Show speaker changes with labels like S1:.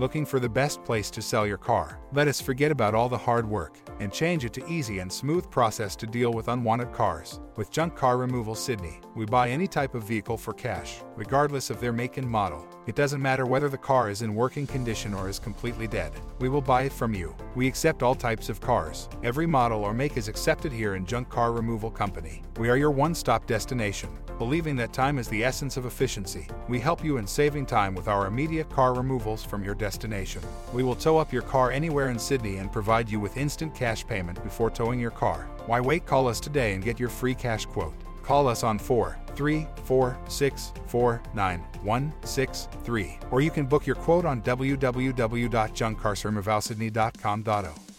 S1: Looking for the best place to sell your car? Let us forget about all the hard work and change it to easy and smooth process to deal with unwanted cars. With Junk Car Removal Sydney, we buy any type of vehicle for cash, regardless of their make and model. It doesn't matter whether the car is in working condition or is completely dead. We will buy it from you. We accept all types of cars. Every model or make is accepted here in Junk Car Removal Company. We are your one-stop destination. Believing that time is the essence of efficiency, we help you in saving time with our immediate car removals from your destination. We will tow up your car anywhere in Sydney and provide you with instant cash payment before towing your car. Why wait? Call us today and get your free cash quote. Call us on 434649163 or you can book your quote on www.junkcarsremovalsydney.com.au.